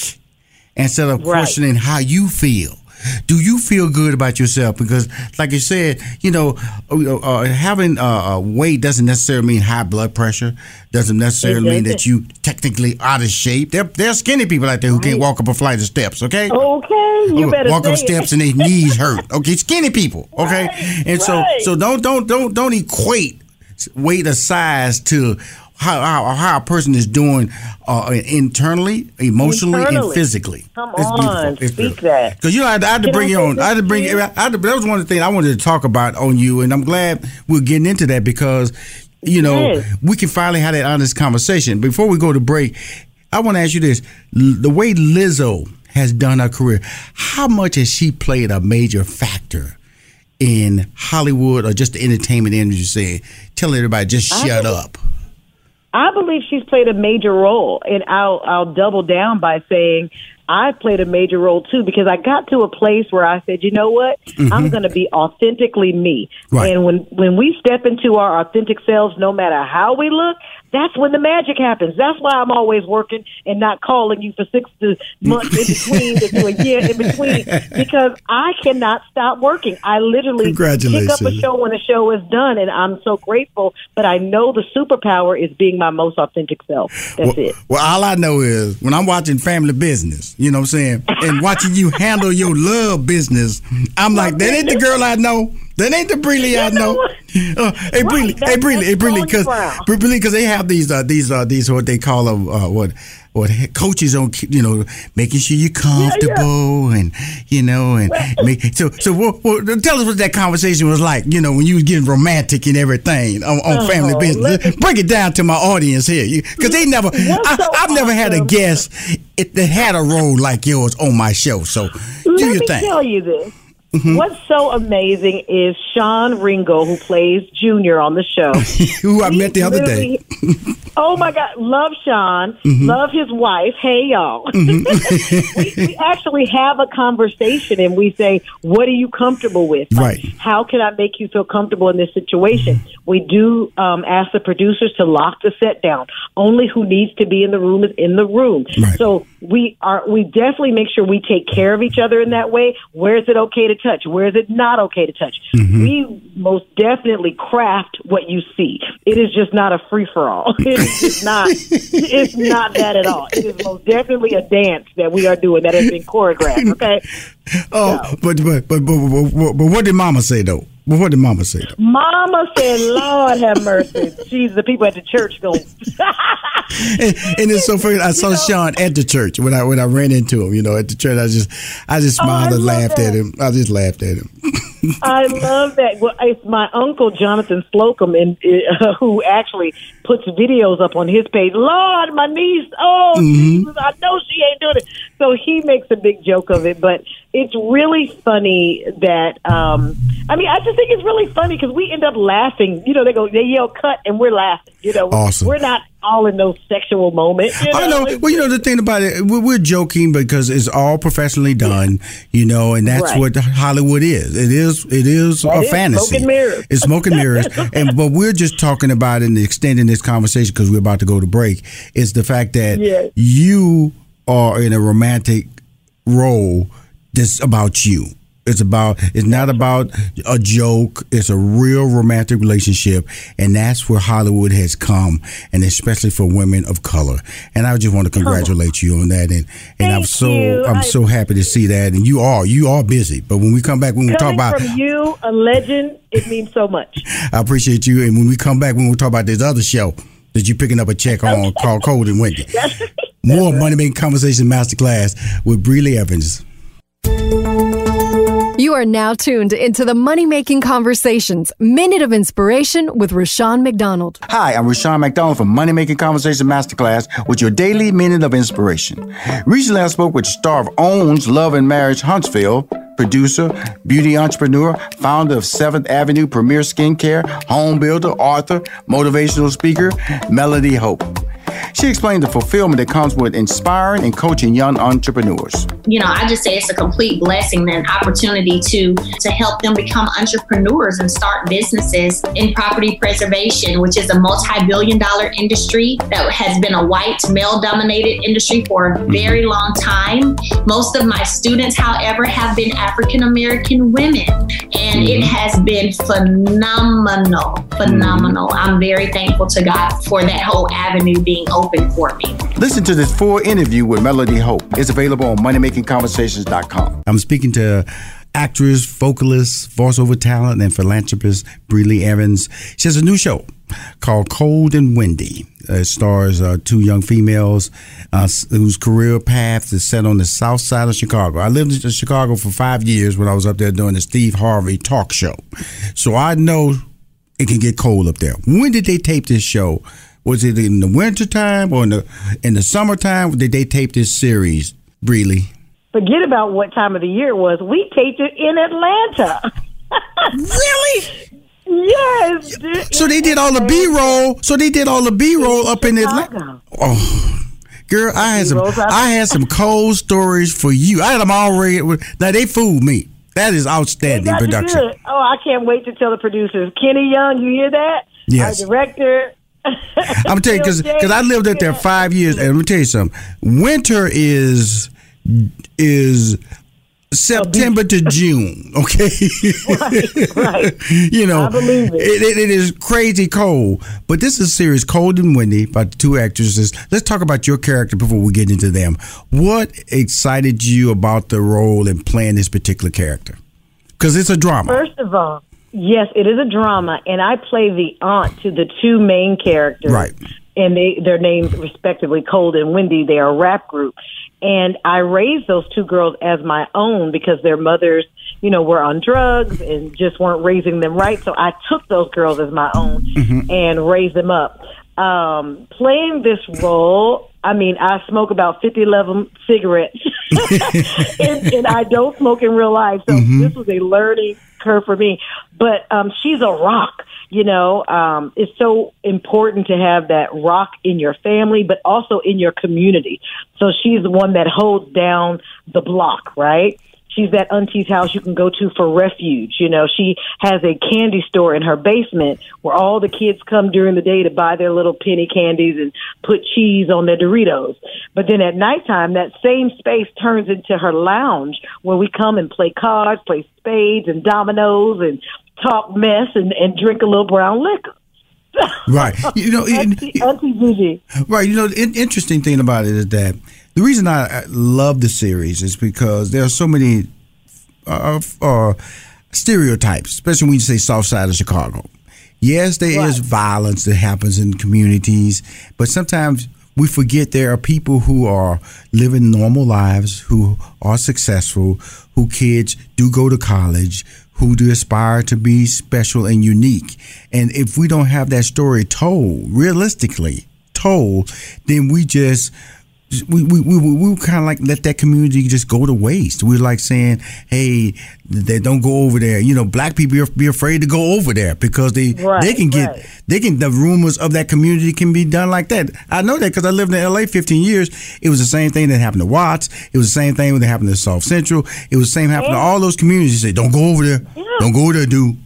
instead of Right. questioning how you feel. Do you feel good about yourself? Because, like you said, you know, uh, uh, having uh, uh, weight doesn't necessarily mean high blood pressure. Doesn't necessarily mean that you technically out of shape. There, there are skinny people out there who can't walk up a flight of steps. Okay. Okay, you better walk up it. steps and their knees hurt. Okay, skinny people. Okay, and so right. so don't don't don't don't equate weight or size to how, how, how a person is doing uh, internally, emotionally, Internally. and physically. Come It's beautiful. on, It's speak beautiful. that. Because you know, I, I had to bring I you on. I had to bring. I had to, that was one of the things I wanted to talk about on you, and I'm glad we're getting into that because you know Yes. we can finally have that honest conversation. Before we go to break, I want to ask you this: the way Lizzo has done her career, how much has she played a major factor? In Hollywood or just the entertainment industry, saying, tell everybody just shut believe- up. I believe she's played a major role, and I'll I'll double down by saying I played a major role too because I got to a place where I said, you know what, I'm mm-hmm. going to be authentically me, Right. and when when we step into our authentic selves, no matter how we look, that's when the magic happens. That's why I'm always working and not calling you for six to months in between to do a year in between because I cannot stop working. I literally pick up a show when the show is done, and I'm so grateful. But I know the superpower is being my most authentic self. That's well, it. Well, all I know is when I'm watching Family Business, you know what I'm saying, and watching you handle your love business, I'm like, that ain't the girl I know. That ain't the Brely I know. Uh, hey, Brely, hey, Brely, hey, Brely, because. Brely, because they have these, uh, these, uh, these what they call them, uh, what, what coaches on, you know, making sure you're comfortable and you know, and make so. So, what, what, tell us what that conversation was like. You know, when you was getting romantic and everything on, on Family Oh, Business. me- Break it down to my audience here, because they never. I, so I've never had a guest that had a role like yours on my show. So do Let your me thing. Tell you this. What's so amazing is Sean Ringgold, who plays Junior on the show. Who I met the other day. Mm-hmm. oh my God, love Sean, love his wife. Hey y'all, we, we actually have a conversation and we say, "What are you comfortable with? Like, Right. How can I make you feel comfortable in this situation?" We do um, ask the producers to lock the set down. Only who needs to be in the room is in the room. Right. So we are we definitely make sure we take care of each other in that way. Where is it okay to touch? Where is it not okay to touch? Mm-hmm. We most definitely craft what you see. It is just not a free for all. It's not. It's not that at all. It is most definitely a dance that we are doing that has been choreographed. Okay. Oh, but but, but but but but but what did Mama say though? But what did Mama say though? Mama said, "Lord have mercy." She's the people at the church going. And, and it's so funny. I saw Sean at the church when I when I ran into him. You know, at the church, I just I just Oh, smiled and love laughed at him. I just laughed at him. I love that. Well, it's my uncle Jonathan Slocumb, and uh, who actually puts videos up on his page. Lord, my niece. Oh, Jesus, I know she ain't doing it. So he makes a big joke of it, but it's really funny that. um I mean, I just think it's really funny because we end up laughing. You know, they go, they yell "cut," and we're laughing. You know, Awesome. we're not all in those sexual moments. You know? I know. Well, you know the thing about it, we're, we're joking because it's all professionally done. You know, and that's Right. what Hollywood is. It is. It is That a is fantasy. smoke and mirrors. It's smoke and mirrors. and but we're just talking about and extending this conversation because we're about to go to break. Is the fact that Yes. you are in a romantic role that's about you. It's about it's not about a joke. It's a real romantic relationship, and that's where Hollywood has come, and especially for women of color. And I just want to congratulate you on that, and and I'm so you. I'm I- so happy to see that. And you are you are busy, but when we come back, when we talk about, from you, a legend, it means so much. I appreciate you. And when we come back, when we talk about this other show that you picking up a check on called Cold and Wendy. More Money Making Conversation Masterclass with Brely Evans. You are now tuned into the Money Making Conversations Minute of Inspiration with Rushion McDonald. Hi, I'm Rushion McDonald from Money Making Conversation Masterclass with your daily minute of inspiration. Recently, I spoke with star of OWN's Love and Marriage Huntsville, producer, beauty entrepreneur, founder of 7th Avenue Premier Skincare, home builder, author, motivational speaker, Melody Holt. She explained the fulfillment that comes with inspiring and coaching young entrepreneurs. you know, I just say it's a complete blessing and opportunity to to help them become entrepreneurs and start businesses in property preservation, which is a multi-billion dollar industry that has been a white male-dominated industry for a mm-hmm. very long time. Most of my students, however, have been African American women, and it mm-hmm. has been phenomenal, phenomenal. Mm-hmm. I'm very thankful to God for that whole avenue being open for me. Listen to this full interview with Melody Holt. It's available on moneymakingconversations.com. I'm speaking to actress, vocalist, voiceover talent, and philanthropist Brely Evans. She has a new show called Cold and Windy. Uh, it stars uh, two young females uh, whose career path is set on the south side of Chicago. I lived in Chicago for five years when I was up there doing the Steve Harvey talk show. So I know it can get cold up there. When did they tape this show? Was it in the wintertime or in the in the summertime? Did they tape this series, Brely? Forget about what time of the year it was. We taped it in Atlanta. really? Yes. So they did all the B roll. So they did all the B roll up in Atlanta. Oh, girl, I had some. I had some cold stories for you. I had them already. Now they fooled me. That is outstanding production. Oh, I can't wait to tell the producers. Kenny Young, you hear that? Yes. Our director. I'm gonna tell you because because I lived up there five years, and let me tell you something. Winter is is September to June. Okay, right, right. you know, I believe it. It, it. it is crazy cold, but this is a series, Cold and Windy, by the two actresses. Let's talk about your character before we get into them. What excited you about the role and playing this particular character? Because it's a drama. First of all, yes, it is a drama, and I play the aunt to the two main characters. Right. And they their names respectively Cold and Windy. They are a rap group. And I raised those two girls as my own because their mothers, you know, were on drugs and just weren't raising them right. So I took those girls as my own Mm-hmm. and raised them up. Um, playing this role, I mean, I smoke about 50 11 cigarettes and, and I don't smoke in real life. So this was a learning curve for me. But um, she's a rock. You know, um, it's so important to have that rock in your family, but also in your community. So she's the one that holds down the block, right? She's that auntie's house you can go to for refuge. You know, she has a candy store in her basement where all the kids come during the day to buy their little penny candies and put cheese on their Doritos. But then at nighttime, that same space turns into her lounge where we come and play cards, play spades and dominoes and talk mess and, and drink a little brown liquor. Right. You know, Auntie, Auntie Gigi. Right. You know, the in- interesting thing about it is that the reason I love the series is because there are so many uh, uh, stereotypes, especially when you say South Side of Chicago. Yes, there is violence that happens in communities, but sometimes we forget there are people who are living normal lives, who are successful, who kids do go to college, who do aspire to be special and unique. And if we don't have that story told, realistically told, then we just we we we, we, we kind of like let that community just go to waste. We're like saying, "Hey, they don't go over there." You know, black people are- be afraid to go over there because they Right, they can get right. they can the rumors of that community can be done like that. I know that because I lived in L.A. 15 years. It was the same thing that happened to Watts. It was the same thing that happened to South Central. It was the same happened to all those communities. They say, "Don't go over there. Don't go over there, dude."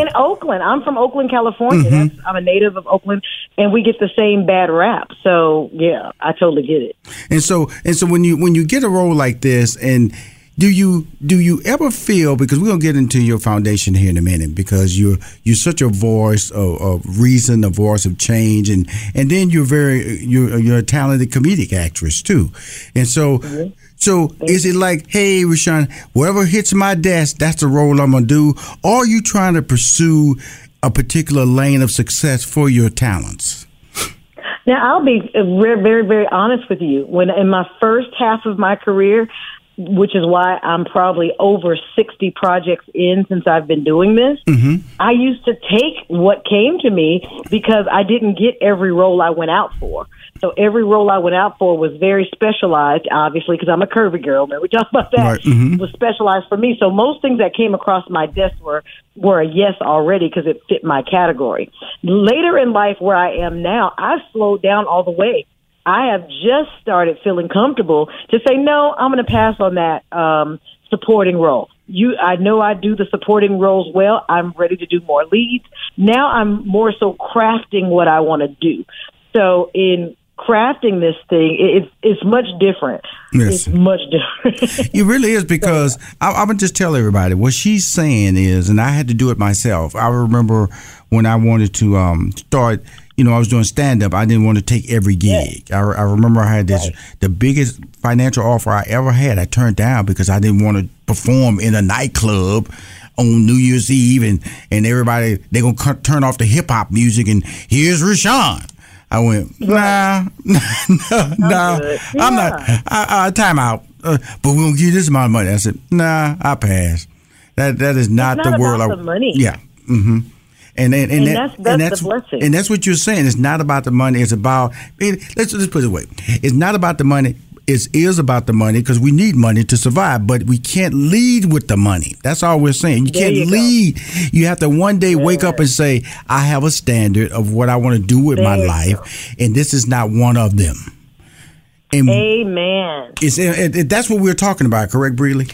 In Oakland. I'm from Oakland, California. Mhm. That's, I'm a native of Oakland, and we get the same bad rap. So yeah, I totally get it. And so and so when you when you get a role like this and do you do you ever feel because we're gonna get into your foundation here in a minute because you're you're such a voice of, of reason, a voice of change, and and then you're very you're you're a talented comedic actress too, and so. So is it like, hey, Rushion, whatever hits my desk, that's the role I'm gonna do? Or are you trying to pursue a particular lane of success for your talents? Now I'll be very, very, very honest with you. When in my first half of my career, which is why I'm probably over 60 projects in since I've been doing this. Mm-hmm. I used to take what came to me because I didn't get every role I went out for. So every role I went out for was very specialized, obviously, because I'm a curvy girl. Remember we talked about that? Right, mhm. Was specialized for me. So most things that came across my desk were were a yes already because it fit my category. Later in life, where I am now, I've slowed down all the way. I have just started feeling comfortable to say no. I'm going to pass on that um, supporting role. You, I know I do the supporting roles well. I'm ready to do more leads. Now I'm more so crafting what I want to do. So in crafting this thing, it, it's it's much different. Yes. It's much different. It really is because I, I'm gonna just tell everybody what she's saying is, and I had to do it myself. I remember when I wanted to um, start you know, I was doing stand up. I didn't want to take every gig. I, I remember I had this the biggest financial offer I ever had. I turned down because I didn't want to perform in a nightclub on New Year's Eve and and everybody they're gonna turn off the hip hop music and here's Rushion. I went nah, nah, nah. I'm not. I, I, time out. Uh, but we gonna give you this amount of money. I said nah. I pass. That that is not, It's the world. about I, the money. Yeah. Mm-hmm. And and, and, And that- that's- that's and the that's blessing. and that's what you're saying. It's not about the money. It's about it- let's let's put it away. It's not about the money. It is about the money because we need money to survive, but we can't lead with the money. That's all we're saying. You There can't you go. lead. You have to one day wake up and say, "I have a standard of what I want to do with my There you life, and this is not one of them." And Amen. it's it, it- that's what we're talking about, correct, Brely?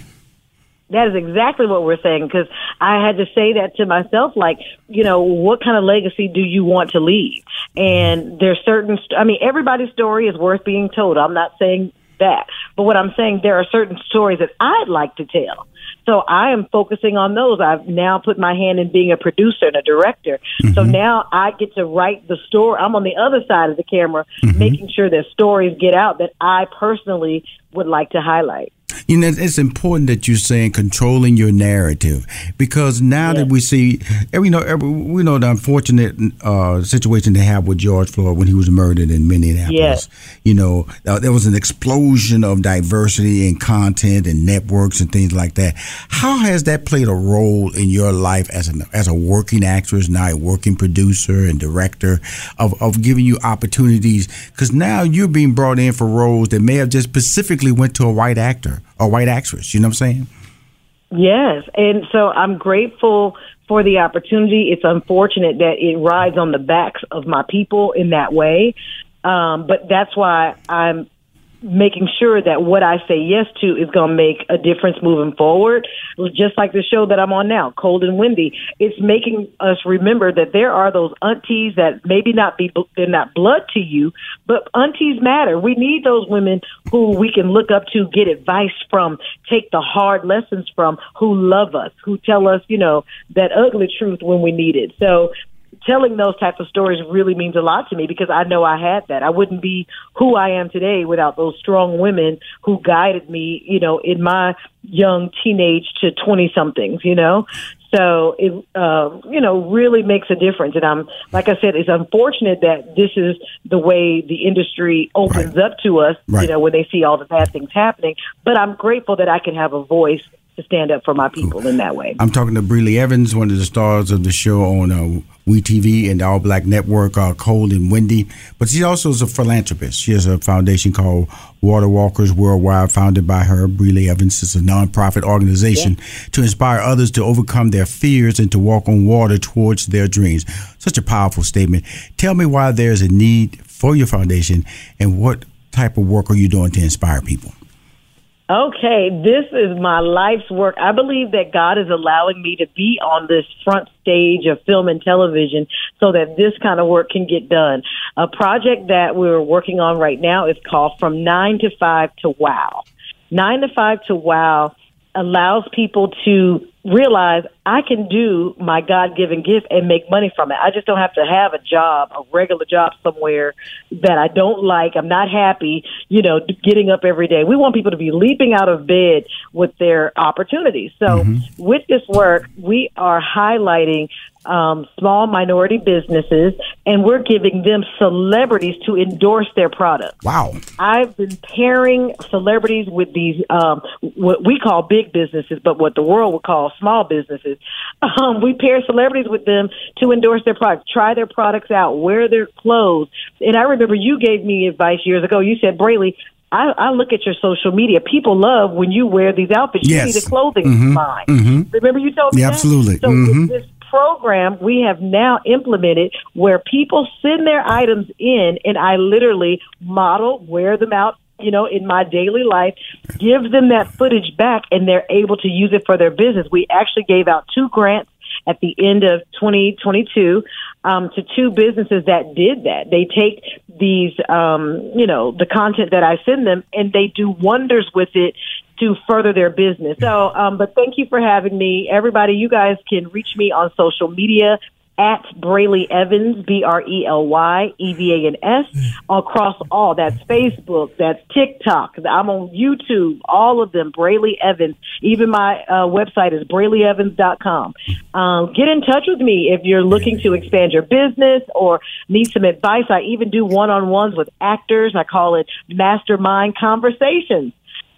That is exactly what we're saying because I had to say that to myself. Like, you know, what kind of legacy do you want to leave? And there's certain, st- I mean, everybody's story is worth being told. I'm not saying that, but what I'm saying, there are certain stories that I'd like to tell. So I am focusing on those. I've now put my hand in being a producer and a director. So mm-hmm. now I get to write the story. I'm on the other side of the camera, mm-hmm. making sure that stories get out that I personally would like to highlight. You know, it's important that you're saying controlling your narrative because now that we see, every, you know, every, we know the unfortunate uh, situation they have with George Floyd when he was murdered in Minneapolis. Yes. You know, uh, there was an explosion of diversity and content and networks and things like that. How has that played a role in your life as an as a working actress, now a working producer and director, of, of giving you opportunities? Because now you're being brought in for roles that may have just specifically went to a white actor or white actress. You know what I'm saying? Yes, and so I'm grateful for the opportunity. It's unfortunate that it rides on the backs of my people in that way, um, but that's why I'm making sure that what I say yes to is going to make a difference moving forward. Just like the show that I'm on now, Cold and Windy, it's making us remember that there are those aunties that maybe not be they're not blood to you, but aunties matter. We need those women who we can look up to, get advice from, take the hard lessons from, who love us, who tell us, you know, that ugly truth when we need it. So telling those types of stories really means a lot to me because I know I had that. I wouldn't be who I am today without those strong women who guided me, you know, in my young teenage to 20 somethings, you know? So it, uh, you know, really makes a difference. And I'm, like I said, it's unfortunate that this is the way the industry opens up to us, Right. you know, when they see all the bad things happening. But I'm grateful that I can have a voice to stand up for my people in that way. I'm talking to Brely Evans, one of the stars of the show on uh, WeTV and the All Black Network, uh, Cold and Windy. But she also is a philanthropist. She has a foundation called Water Walkers Worldwide, founded by her. Brely Evans is a nonprofit organization to inspire others to overcome their fears and to walk on water towards their dreams. Such a powerful statement. Tell me why there's a need for your foundation and what type of work are you doing to inspire people? Okay, this is my life's work. I believe that God is allowing me to be on this front stage of film and television so that this kind of work can get done. A project that we're working on right now is called From Nine to Five to Wow. Nine to Five to Wow allows people to realize I can do my God given gift and make money from it. I just don't have to have a job, a regular job somewhere that I don't like. I'm not happy, you know, getting up every day. We want people to be leaping out of bed with their opportunities. So mm-hmm. with this work, we are highlighting um, small minority businesses and we're giving them celebrities to endorse their products. Wow. I've been pairing celebrities with these um, what we call big businesses, but what the world would call small businesses. Um, we pair celebrities with them to endorse their products, try their products out, wear their clothes. And I remember you gave me advice years ago. You said, Brely, I, I look at your social media. People love when you wear these outfits. You Yes. see the clothing Mhm. line. Mhm. Remember you told me Yeah, that? absolutely. So Mhm. with this program we have now implemented where people send their items in and I literally model, wear them out, you know, in my daily life, give them that footage back and they're able to use it for their business. We actually gave out two grants at the end of 2022 um, to two businesses that did that. They take these, um, you know, the content that I send them and they do wonders with it to further their business. So, um, but thank you for having me. Everybody, you guys can reach me on social media at Brely Evans, B R E L Y E V A N S, across all. That's Facebook, that's TikTok. I'm on YouTube, all of them, Brely Evans. Even my uh, website is brelyevans.com. Um, get in touch with me if you're looking to expand your business or need some advice. I even do one on ones with actors. I call it Mastermind Conversations.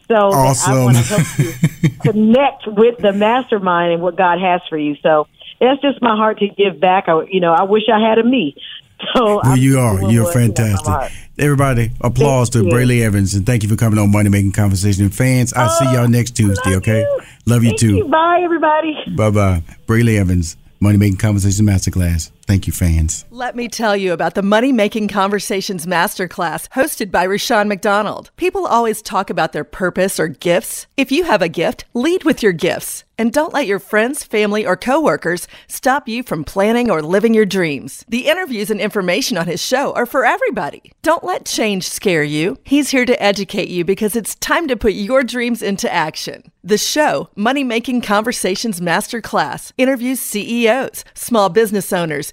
So awesome. I want to help you connect with the mastermind and what God has for you. So that's just my heart to give back. I, you know, I wish I had a me. So well, you are. You're fantastic. Everybody, applause thank to you. Brely Evans, and thank you for coming on Money Making Conversation. Fans, I'll oh, see y'all next oh, Tuesday. Okay, you. love you thank too. You. Bye, everybody. Bye, bye. Brely Evans, Money Making Conversation Masterclass. Thank you, fans. Let me tell you about the Money Making Conversations Masterclass hosted by Rushion McDonald. People always talk about their purpose or gifts. If you have a gift, lead with your gifts. And don't let your friends, family, or coworkers stop you from planning or living your dreams. The interviews and information on his show are for everybody. Don't let change scare you. He's here to educate you because it's time to put your dreams into action. The show, Money Making Conversations Masterclass, interviews CEOs, small business owners,